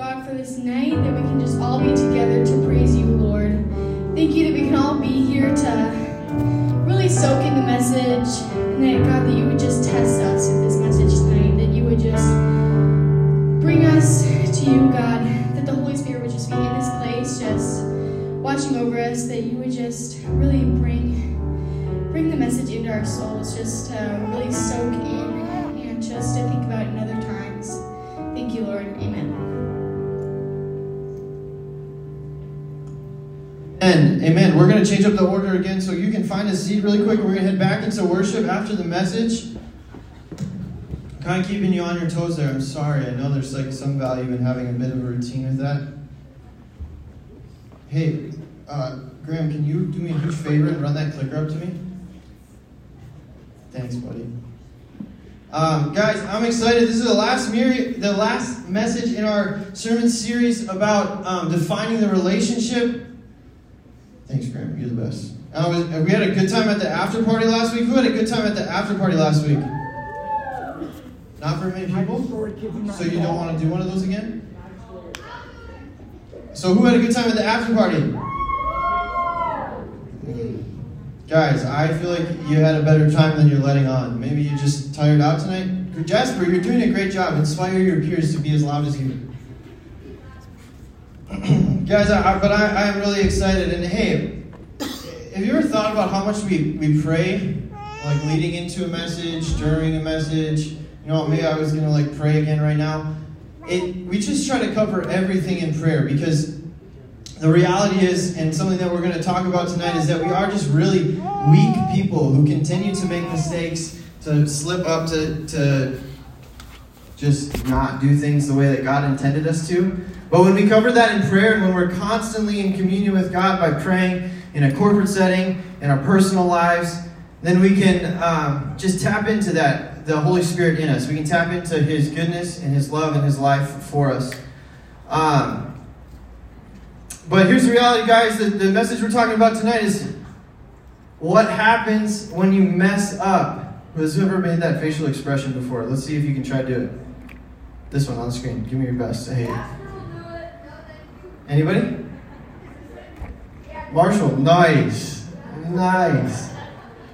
God, for this night that we can just all be together to praise you, Lord. Thank you that we can all be here to really soak in the message, and that, God, that you would just test us with this message tonight, that you would just bring us to you, God, that the Holy Spirit would just be in this place, just watching over us, that you would just really bring bring the message into our souls, just to really soak in and just to think about in other times. Thank you, Lord. Amen. Amen. Amen. We're going to change up the order again so you can find a seat really quick. We're going to head back into worship after the message. Kind of keeping you on your toes there. I'm sorry. I know there's like some value in having a bit of a routine with that. Hey, uh, Graham, can you do me a huge favor and run that clicker up to me? Thanks, buddy. Um, guys, I'm excited. This is the last mir- the last message in our sermon series about um, defining the relationship. You're the best. Uh, we had a good time at the after party last week. Who had a good time at the after party last week? Not very many people. So you don't want to do one of those again? So who had a good time at the after party? Guys, I feel like you had a better time than you're letting on. Maybe you're just tired out tonight. Jasper, you're doing a great job. Inspire your peers to be as loud as you. Guys, I, but I, I am really excited. And hey, have you ever thought about how much we, we pray? Like leading into a message, during a message. You know, maybe I was going to like pray again right now. It, we just try to cover everything in prayer because the reality is, and something that we're going to talk about tonight, is that we are just really weak people who continue to make mistakes, to slip up, to, to just not do things the way that God intended us to. But when we cover that in prayer and when we're constantly in communion with God by praying in a corporate setting, in our personal lives, then we can um, just tap into that, the Holy Spirit in us. We can tap into His goodness and His love and His life for us. Um, but here's the reality, guys. The, the message we're talking about tonight is what happens when you mess up. Has whoever made that facial expression before? Let's see if you can try to do it. This one on the screen. Give me your best. Hey. Anybody? Marshall. Nice. Nice.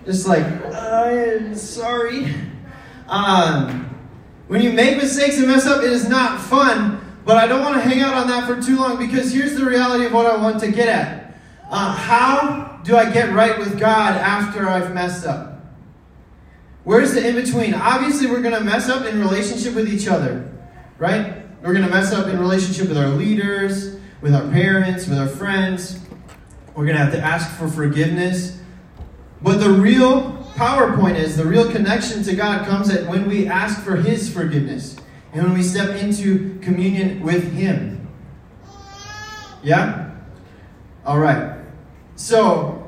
Just like, I'm sorry. Um, when you make mistakes and mess up, it is not fun. But I don't want to hang out on that for too long because here's the reality of what I want to get at. Uh, how do I get right with God after I've messed up? Where's the in between? Obviously, we're going to mess up in relationship with each other, right? We're going to mess up in relationship with our leaders, with our parents, with our friends. We're going to have to ask for forgiveness. But the real PowerPoint is the real connection to God comes at when we ask for His forgiveness and when we step into communion with Him. Yeah? All right. So,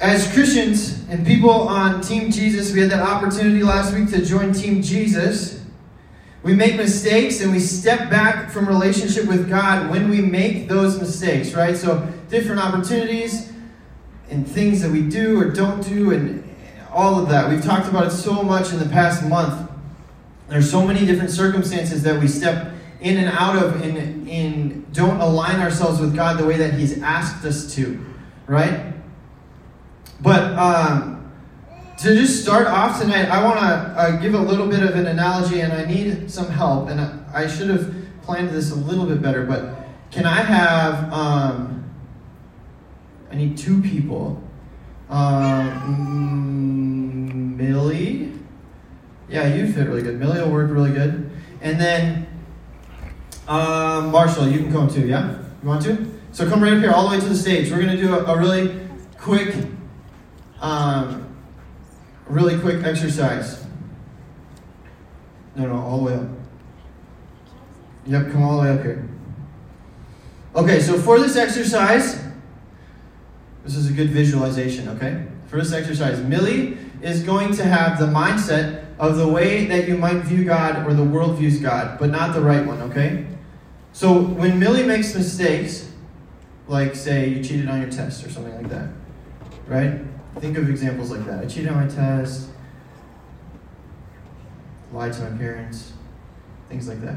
as Christians and people on Team Jesus, we had that opportunity last week to join Team Jesus. We make mistakes and we step back from relationship with God when we make those mistakes, right? So, different opportunities and things that we do or don't do, and all of that. We've talked about it so much in the past month. There's so many different circumstances that we step in and out of and, and don't align ourselves with God the way that He's asked us to, right? But um, to just start off tonight, I want to uh, give a little bit of an analogy, and I need some help. And I, I should have planned this a little bit better, but can I have? Um, I need two people. Um, Millie. Yeah, you fit really good. Millie will work really good. And then um, Marshall, you can come too, yeah? You want to? So come right up here, all the way to the stage. We're going to do a, a really quick, um, really quick exercise. No, no, all the way up. Yep, come all the way up here. Okay, so for this exercise, this is a good visualization, okay? For this exercise, Millie is going to have the mindset of the way that you might view God or the world views God, but not the right one, okay? So when Millie makes mistakes, like say you cheated on your test or something like that, right? Think of examples like that. I cheated on my test, lied to my parents, things like that.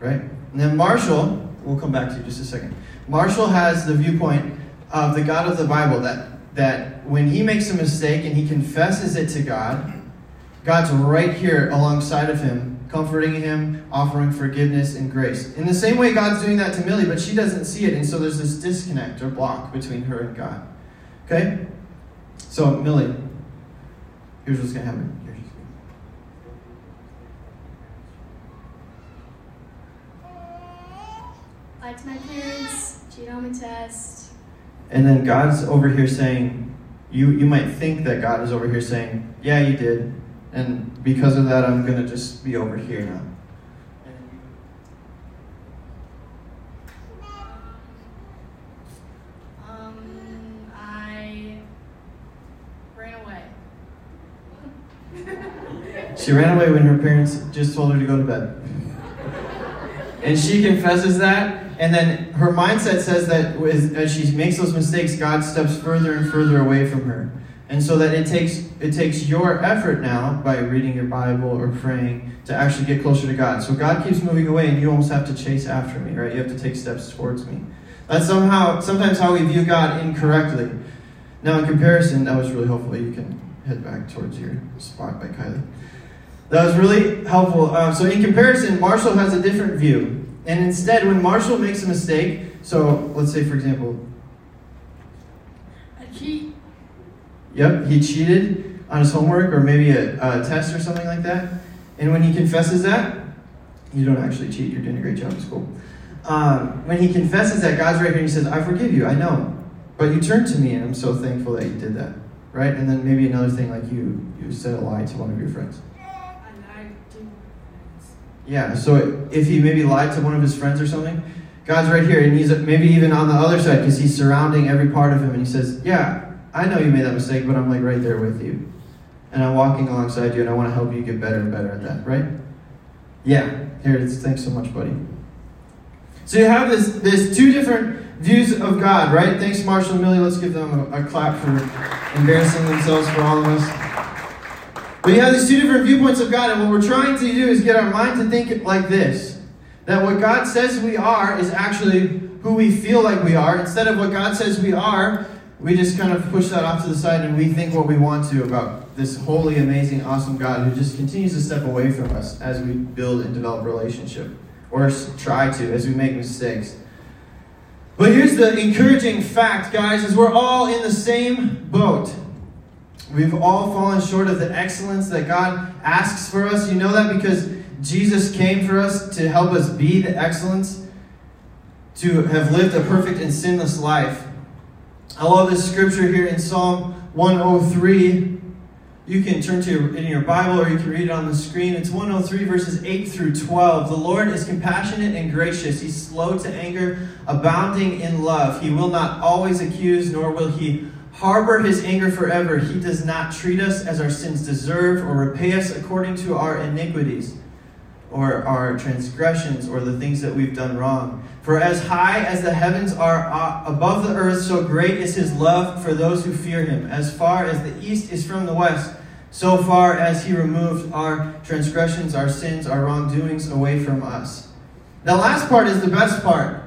right? And then Marshall, we'll come back to you just a second. Marshall has the viewpoint of the God of the Bible that that when he makes a mistake and he confesses it to God, God's right here alongside of him, comforting him, offering forgiveness and grace. In the same way, God's doing that to Millie, but she doesn't see it, and so there's this disconnect or block between her and God. Okay? So, Millie, here's what's going to happen. Lied to my parents, cheat on my test. And then God's over here saying, you, you might think that God is over here saying, Yeah, you did. And because of that, I'm going to just be over here now. Um, I ran away. She ran away when her parents just told her to go to bed. And she confesses that, and then her mindset says that as she makes those mistakes, God steps further and further away from her. And so that it takes it takes your effort now by reading your Bible or praying to actually get closer to God. So God keeps moving away and you almost have to chase after me, right? You have to take steps towards me. That's somehow sometimes how we view God incorrectly. Now in comparison, that was really helpful. You can head back towards your spot by Kylie. That was really helpful. Uh, so in comparison, Marshall has a different view. And instead, when Marshall makes a mistake, so let's say for example, I cheat. Yep, he cheated on his homework or maybe a, a, test or something like that. And when he confesses that, you don't actually cheat, you're doing a great job in school. Um, when he confesses that, God's right here and he says, I forgive you, I know. But you turned to me and I'm so thankful that you did that. Right? And then maybe another thing like you, you said a lie to one of your friends. Yeah, so if he maybe lied to one of his friends or something, God's right here and he's maybe even on the other side because he's surrounding every part of him and he says, Yeah, I know you made that mistake, but I'm like right there with you. And I'm walking alongside you and I want to help you get better and better at that, right? Yeah, here it is. Thanks so much, buddy. So you have this, this two different views of God, right? Thanks, Marshall and Millie. Let's give them a, a clap for embarrassing themselves for all of us. But you have these two different viewpoints of God, and what we're trying to do is get our mind to think like this that what God says we are is actually who we feel like we are. Instead of what God says we are, we just kind of push that off to the side and we think what we want to about this holy, amazing, awesome God who just continues to step away from us as we build and develop relationship, or try to as we make mistakes. But here's the encouraging fact, guys, is we're all in the same boat. We've all fallen short of the excellence that God asks for us. You know that because Jesus came for us to help us be the excellence, to have lived a perfect and sinless life. I love this scripture here in Psalm 103. You can turn to your, in your Bible or you can read it on the screen. It's 103 verses 8 through 12. The Lord is compassionate and gracious. He's slow to anger, abounding in love. He will not always accuse, nor will he harbor his anger forever. He does not treat us as our sins deserve or repay us according to our iniquities or our transgressions or the things that we've done wrong. For as high as the heavens are uh, above the earth, so great is his love for those who fear him. As far as the east is from the west, so far as he removed our transgressions, our sins, our wrongdoings away from us. The last part is the best part.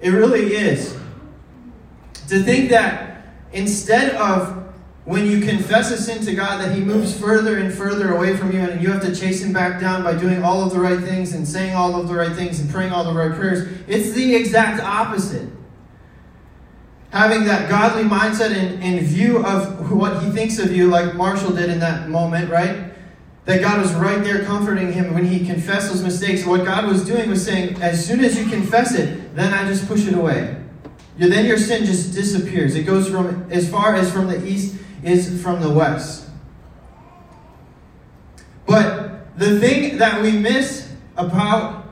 It really is. To think that instead of when you confess a sin to God, that He moves further and further away from you, and you have to chase Him back down by doing all of the right things and saying all of the right things and praying all the right prayers. It's the exact opposite. Having that godly mindset in, in view of what He thinks of you, like Marshall did in that moment, right? That God was right there comforting him when he confessed those mistakes. What God was doing was saying, as soon as you confess it, then I just push it away. Then your sin just disappears. It goes from as far as from the east is from the west. But the thing that we miss about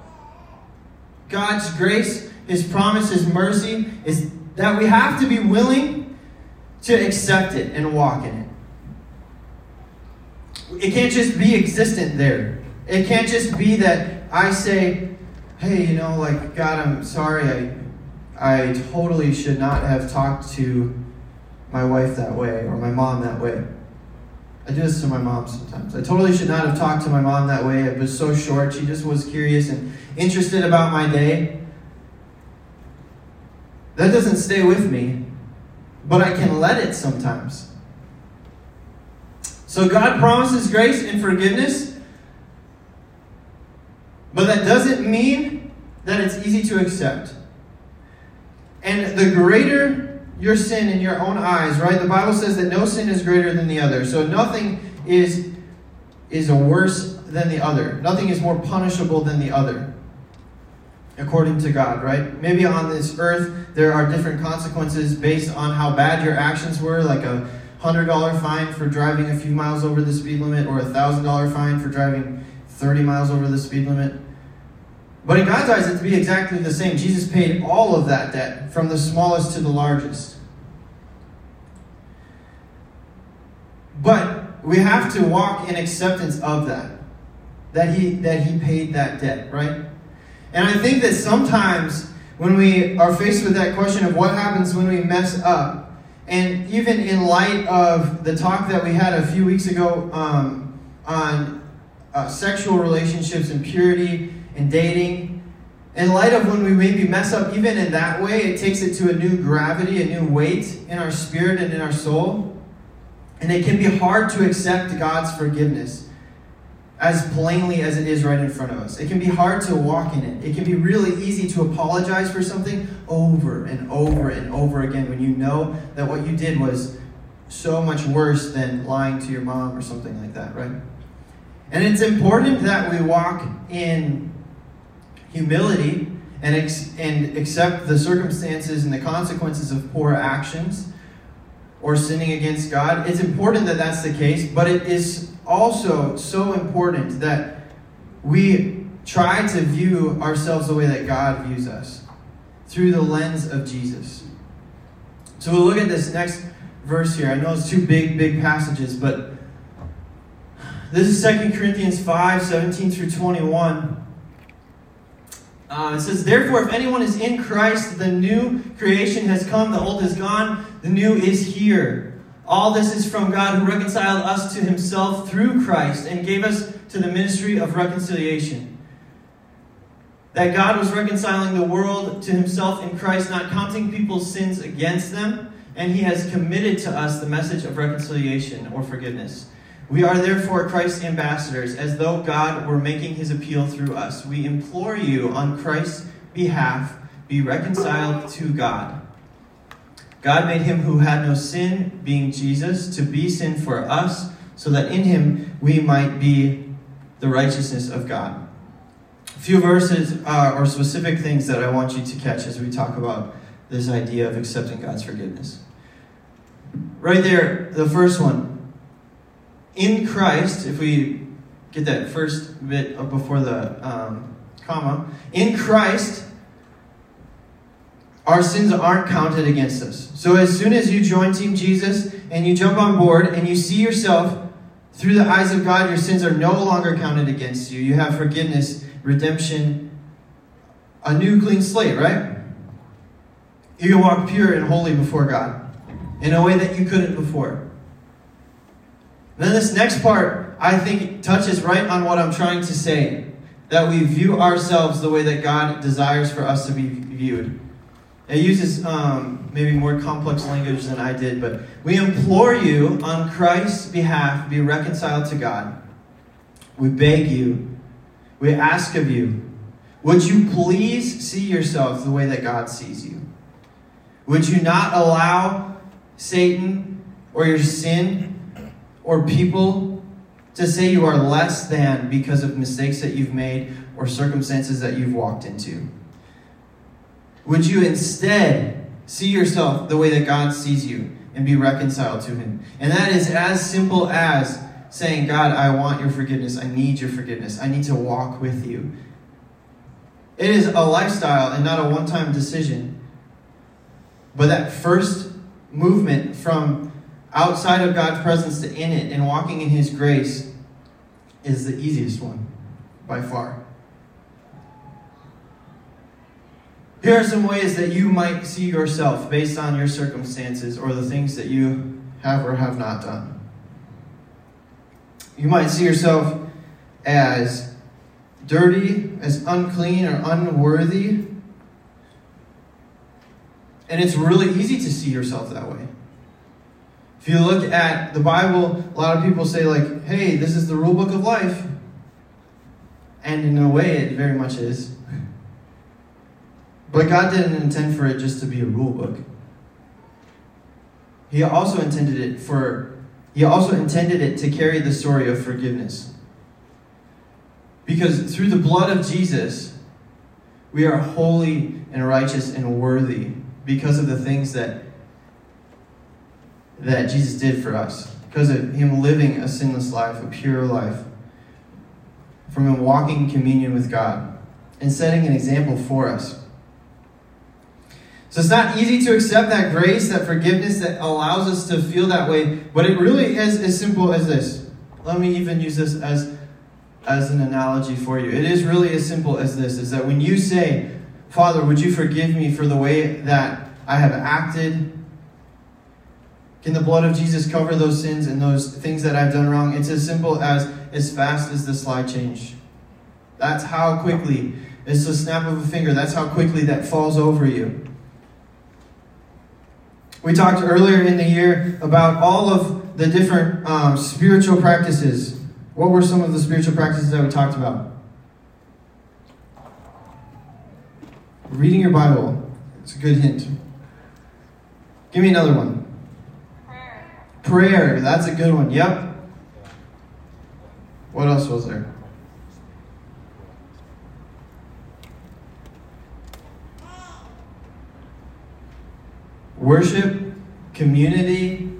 God's grace, His promise, His mercy, is that we have to be willing to accept it and walk in it. It can't just be existent there. It can't just be that I say, hey, you know, like, God, I'm sorry, I, I totally should not have talked to my wife that way or my mom that way. I do this to my mom sometimes. I totally should not have talked to my mom that way. It was so short. She just was curious and interested about my day. That doesn't stay with me, but I can let it sometimes. So God promises grace and forgiveness, but that doesn't mean that it's easy to accept. And the greater your sin in your own eyes, right? The Bible says that no sin is greater than the other. So nothing is is worse than the other. Nothing is more punishable than the other. According to God, right? Maybe on this earth there are different consequences based on how bad your actions were, like a hundred dollar fine for driving a few miles over the speed limit, or a thousand dollar fine for driving 30 miles over the speed limit. But in God's eyes, it's to be exactly the same. Jesus paid all of that debt, from the smallest to the largest. But we have to walk in acceptance of that. That he that he paid that debt, right? And I think that sometimes when we are faced with that question of what happens when we mess up, and even in light of the talk that we had a few weeks ago um, on uh, sexual relationships and purity and dating, in light of when we maybe mess up even in that way, it takes it to a new gravity, a new weight in our spirit and in our soul. And it can be hard to accept God's forgiveness as plainly as it is right in front of us. It can be hard to walk in it. It can be really easy to apologize for something over and over and over again when you know that what you did was so much worse than lying to your mom or something like that, right? And it's important that we walk in humility and, ex- and accept the circumstances and the consequences of poor actions or sinning against God. It's important that that's the case, but it is also so important that we try to view ourselves the way that God views us through the lens of Jesus. So we'll look at this next verse here. I know it's two big, big passages, but this is 2 Corinthians 5 17 through 21. Uh, it says, Therefore, if anyone is in Christ, the new creation has come, the old is gone, the new is here. All this is from God who reconciled us to himself through Christ and gave us to the ministry of reconciliation. That God was reconciling the world to himself in Christ, not counting people's sins against them, and he has committed to us the message of reconciliation or forgiveness. We are therefore Christ's ambassadors, as though God were making his appeal through us. We implore you on Christ's behalf, be reconciled to God. God made him who had no sin, being Jesus, to be sin for us, so that in him we might be the righteousness of God. A few verses uh, or specific things that I want you to catch as we talk about this idea of accepting God's forgiveness. Right there, the first one in Christ, if we get that first bit before the um, comma, in Christ, our sins aren't counted against us. So as soon as you join Team Jesus and you jump on board and you see yourself through the eyes of God, your sins are no longer counted against you. You have forgiveness, redemption, a new clean slate, right? You can walk pure and holy before God in a way that you couldn't before. Then this next part, I think, touches right on what I'm trying to say. That we view ourselves the way that God desires for us to be viewed. It uses um, maybe more complex language than I did, but we implore you on Christ's behalf, be reconciled to God. We beg you, we ask of you, would you please see yourself the way that God sees you? Would you not allow Satan or your sin or people to say you are less than because of mistakes that you've made or circumstances that you've walked into? Would you instead see yourself the way that God sees you and be reconciled to Him? And that is as simple as saying, God, I want your forgiveness. I need your forgiveness. I need to walk with you. It is a lifestyle and not a one time decision. But that first movement from outside of God's presence to in it and walking in His grace is the easiest one by far. Here are some ways that you might see yourself based on your circumstances or the things that you have or have not done. You might see yourself as dirty, as unclean, or unworthy. And it's really easy to see yourself that way. If you look at the Bible, a lot of people say, like, hey, this is the rule book of life. And in a way, it very much is. But God didn't intend for it just to be a rule book. He also intended it for he also intended it to carry the story of forgiveness. Because through the blood of Jesus, we are holy and righteous and worthy because of the things that that Jesus did for us. Because of him living a sinless life, a pure life. From him walking in communion with God and setting an example for us. So it's not easy to accept that grace, that forgiveness that allows us to feel that way, but it really is as simple as this. Let me even use this as, as an analogy for you. It is really as simple as this is that when you say, Father, would you forgive me for the way that I have acted? Can the blood of Jesus cover those sins and those things that I've done wrong? It's as simple as as fast as the slide change. That's how quickly, it's the snap of a finger, that's how quickly that falls over you. We talked earlier in the year about all of the different um, spiritual practices. What were some of the spiritual practices that we talked about? Reading your Bible. It's a good hint. Give me another one. Prayer. That's a good one. Yep. What else was there? worship, community,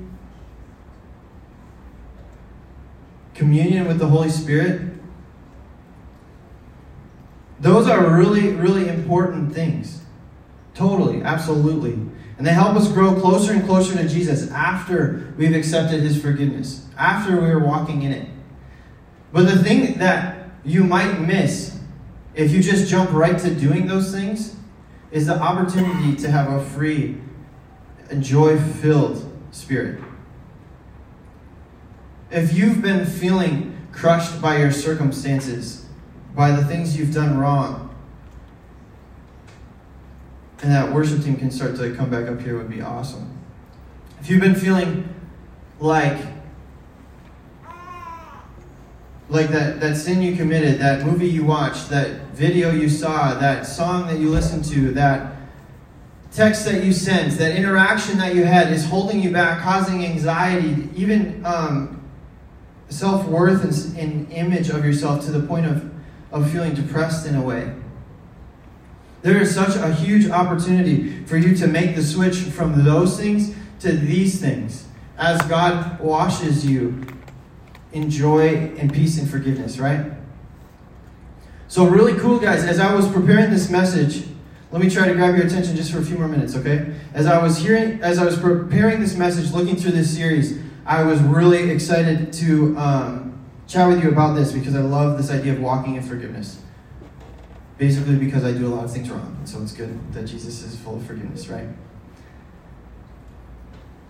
communion with the Holy Spirit. Those are really, really important things. Totally, absolutely. And they help us grow closer and closer to Jesus after we've accepted his forgiveness, after we are walking in it. But the thing that you might miss if you just jump right to doing those things is the opportunity to have a free a joy filled spirit. If you've been feeling crushed by your circumstances, by the things you've done wrong, and that worship team can start to come back up here would be awesome. If you've been feeling like like that, that sin you committed, that movie you watched, that video you saw, that song that you listened to, that text that you sent, that interaction that you had is holding you back, causing anxiety, even um, self worth and, and image of yourself to the point of, of feeling depressed in a way. There is such a huge opportunity for you to make the switch from those things to these things as God washes you in joy and peace and forgiveness, right? So, really cool, guys. As I was preparing this message, let me try to grab your attention just for a few more minutes, okay? As I was hearing, as I was preparing this message, looking through this series, I was really excited to um, chat with you about this because I love this idea of walking in forgiveness. Basically, because I do a lot of things wrong, so it's good that Jesus is full of forgiveness, right?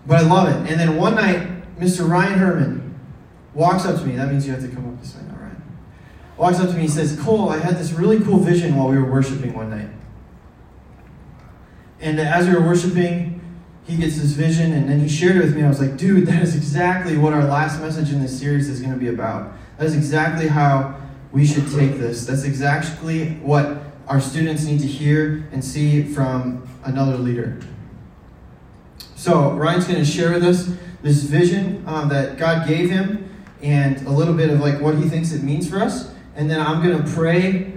But I love it. And then one night, Mr. Ryan Herman walks up to me. That means you have to come up this way now, Ryan. Walks up to me. He says, "Cole, I had this really cool vision while we were worshiping one night." And as we were worshiping, he gets this vision, and then he shared it with me. I was like, dude, that is exactly what our last message in this series is going to be about. That is exactly how we should take this. That's exactly what our students need to hear and see from another leader. So, Ryan's going to share with us this vision um, that God gave him and a little bit of like what he thinks it means for us. And then I'm going to pray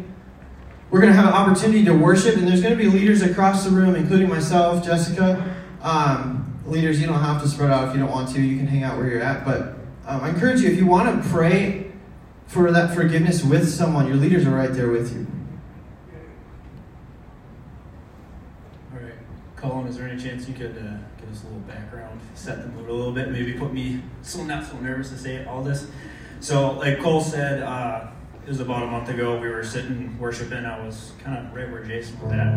we're going to have an opportunity to worship, and there's going to be leaders across the room, including myself, Jessica. Um, leaders, you don't have to spread out if you don't want to. You can hang out where you're at. But um, I encourage you, if you want to pray for that forgiveness with someone, your leaders are right there with you. All right. Colin, is there any chance you could uh, give us a little background, set the mood a little bit, maybe put me so not so nervous to say all this? So, like Cole said, uh, it was about a month ago. We were sitting worshiping. I was kind of right where Jason was at.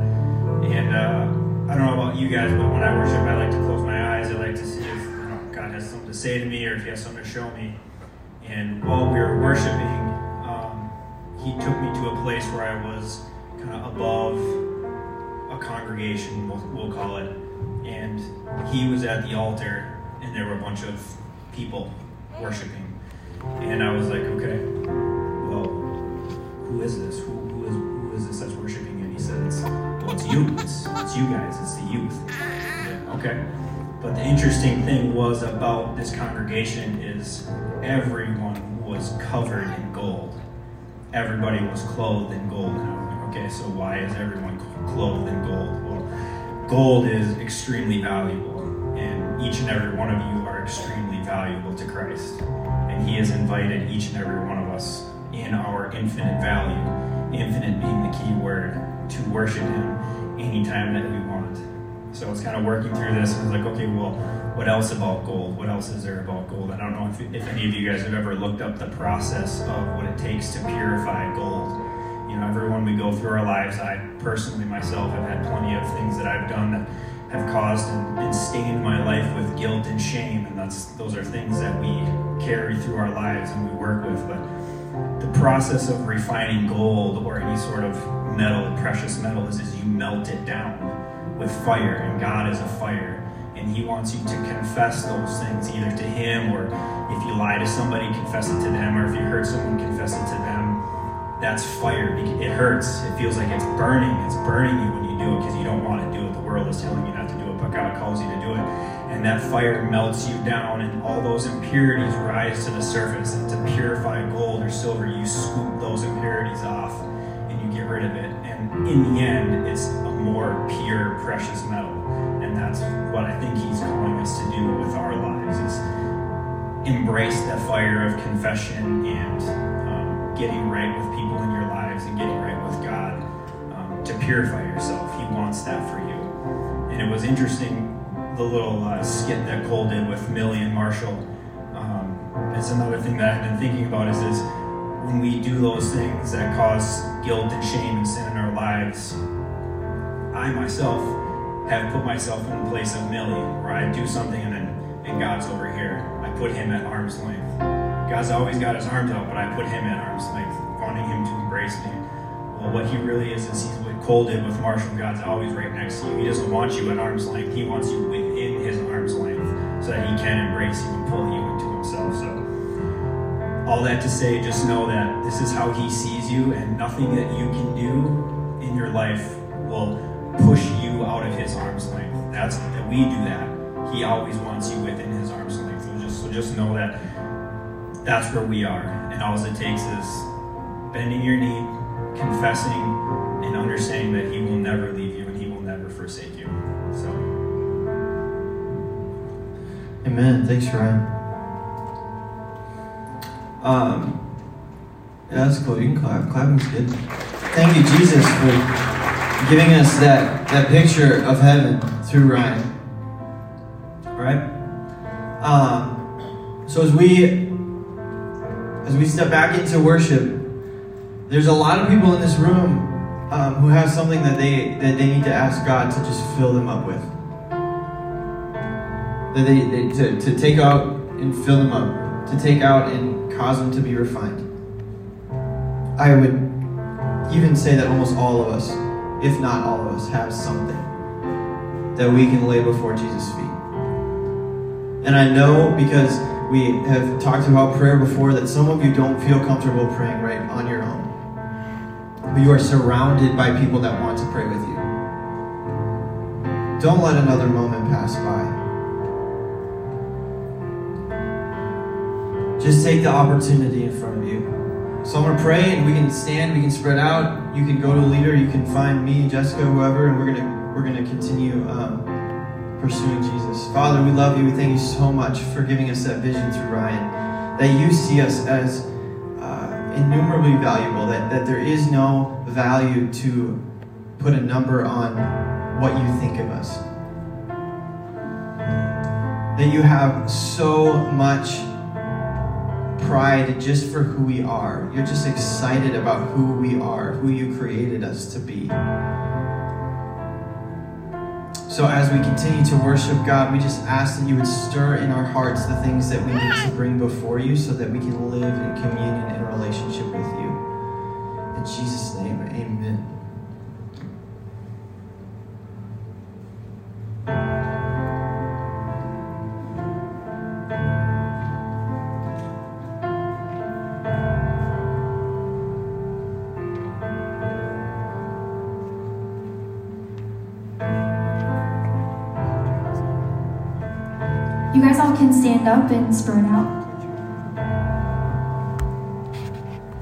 And uh, I don't know about you guys, but when I worship, I like to close my eyes. I like to see if you know, God has something to say to me or if He has something to show me. And while we were worshiping, um, he took me to a place where I was kind of above a congregation, we'll, we'll call it. And he was at the altar, and there were a bunch of people worshiping. And I was like, okay, well, who is this? Who, who is who is this that's worshiping? And he it's, well, it's you. It's, it's you guys. It's the youth. Okay. But the interesting thing was about this congregation is everyone was covered in gold. Everybody was clothed in gold. And I was like, okay, so why is everyone clothed in gold? Well, gold is extremely valuable, and each and every one of you are extremely valuable to Christ. And He has invited each and every one of us in our infinite value, infinite being the key word, to worship Him anytime that we want. So it's kind of working through this and it's like, okay, well, what else about gold? What else is there about gold? I don't know if, if any of you guys have ever looked up the process of what it takes to purify gold. You know, everyone we go through our lives, I personally myself have had plenty of things that I've done that have caused and, and stained my life with guilt and shame, and that's those are things that we carry through our lives and we work with. But the process of refining gold or any sort of metal, precious metal, is, is you melt it down with fire, and God is a fire. And He wants you to confess those things either to Him or if you lie to somebody, confess it to them, or if you hurt someone, confess it to them. That's fire. It hurts. It feels like it's burning. It's burning you when you do it because you don't want to do it. The world is telling you not to do it, but God calls you to do it. And that fire melts you down, and all those impurities rise to the surface. And to purify gold or silver, you scoop those impurities off and you get rid of it. And in the end, it's more pure, precious metal. And that's what I think he's calling us to do with our lives is embrace that fire of confession and um, getting right with people in your lives and getting right with God um, to purify yourself. He wants that for you. And it was interesting, the little uh, skit that Cole did with Millie and Marshall. Um, it's another thing that I've been thinking about is, is when we do those things that cause guilt and shame and sin in our lives, I myself have put myself in the place of Millie, where I do something and then and God's over here. I put him at arm's length. God's always got his arms out, but I put him at arm's length, wanting him to embrace me. Well, what he really is is he's what Cole did with Marshall. God's always right next to you. He doesn't want you at arm's length. He wants you within his arm's length so that he can embrace you and pull you into himself. So all that to say, just know that this is how he sees you, and nothing that you can do in your life will push you out of his arm's length. That's that we do that. He always wants you within his arm's length. So just so just know that that's where we are. And all it takes is bending your knee, confessing, and understanding that he will never leave you and he will never forsake you. So Amen. Thanks, Ryan. Um, yeah, that's cool. You can clap. Clapping's good. Thank you, Jesus, for giving us that, that picture of heaven through Ryan. Right? Um, so as we as we step back into worship, there's a lot of people in this room um, who have something that they that they need to ask God to just fill them up with. That they, they to, to take out and fill them up, to take out and cause them to be refined. I would even say that almost all of us, if not all of us, have something that we can lay before Jesus' feet. And I know because we have talked about prayer before that some of you don't feel comfortable praying right on your own. But you are surrounded by people that want to pray with you. Don't let another moment pass by. Just take the opportunity in front of you. So I'm going to pray and we can stand, we can spread out. You can go to a leader, you can find me, Jessica, whoever, and we're to we're to continue um, pursuing Jesus. Father, we love you. We thank you so much for giving us that vision through Ryan, that you see us as uh, innumerably valuable, that, that there is no value to put a number on what you think of us. That you have so much pride just for who we are. You're just excited about who we are, who you created us to be. So as we continue to worship God, we just ask that you would stir in our hearts the things that we need to bring before you so that we can live in communion and relationship with you. In Jesus' name, amen. Can stand up and spread out.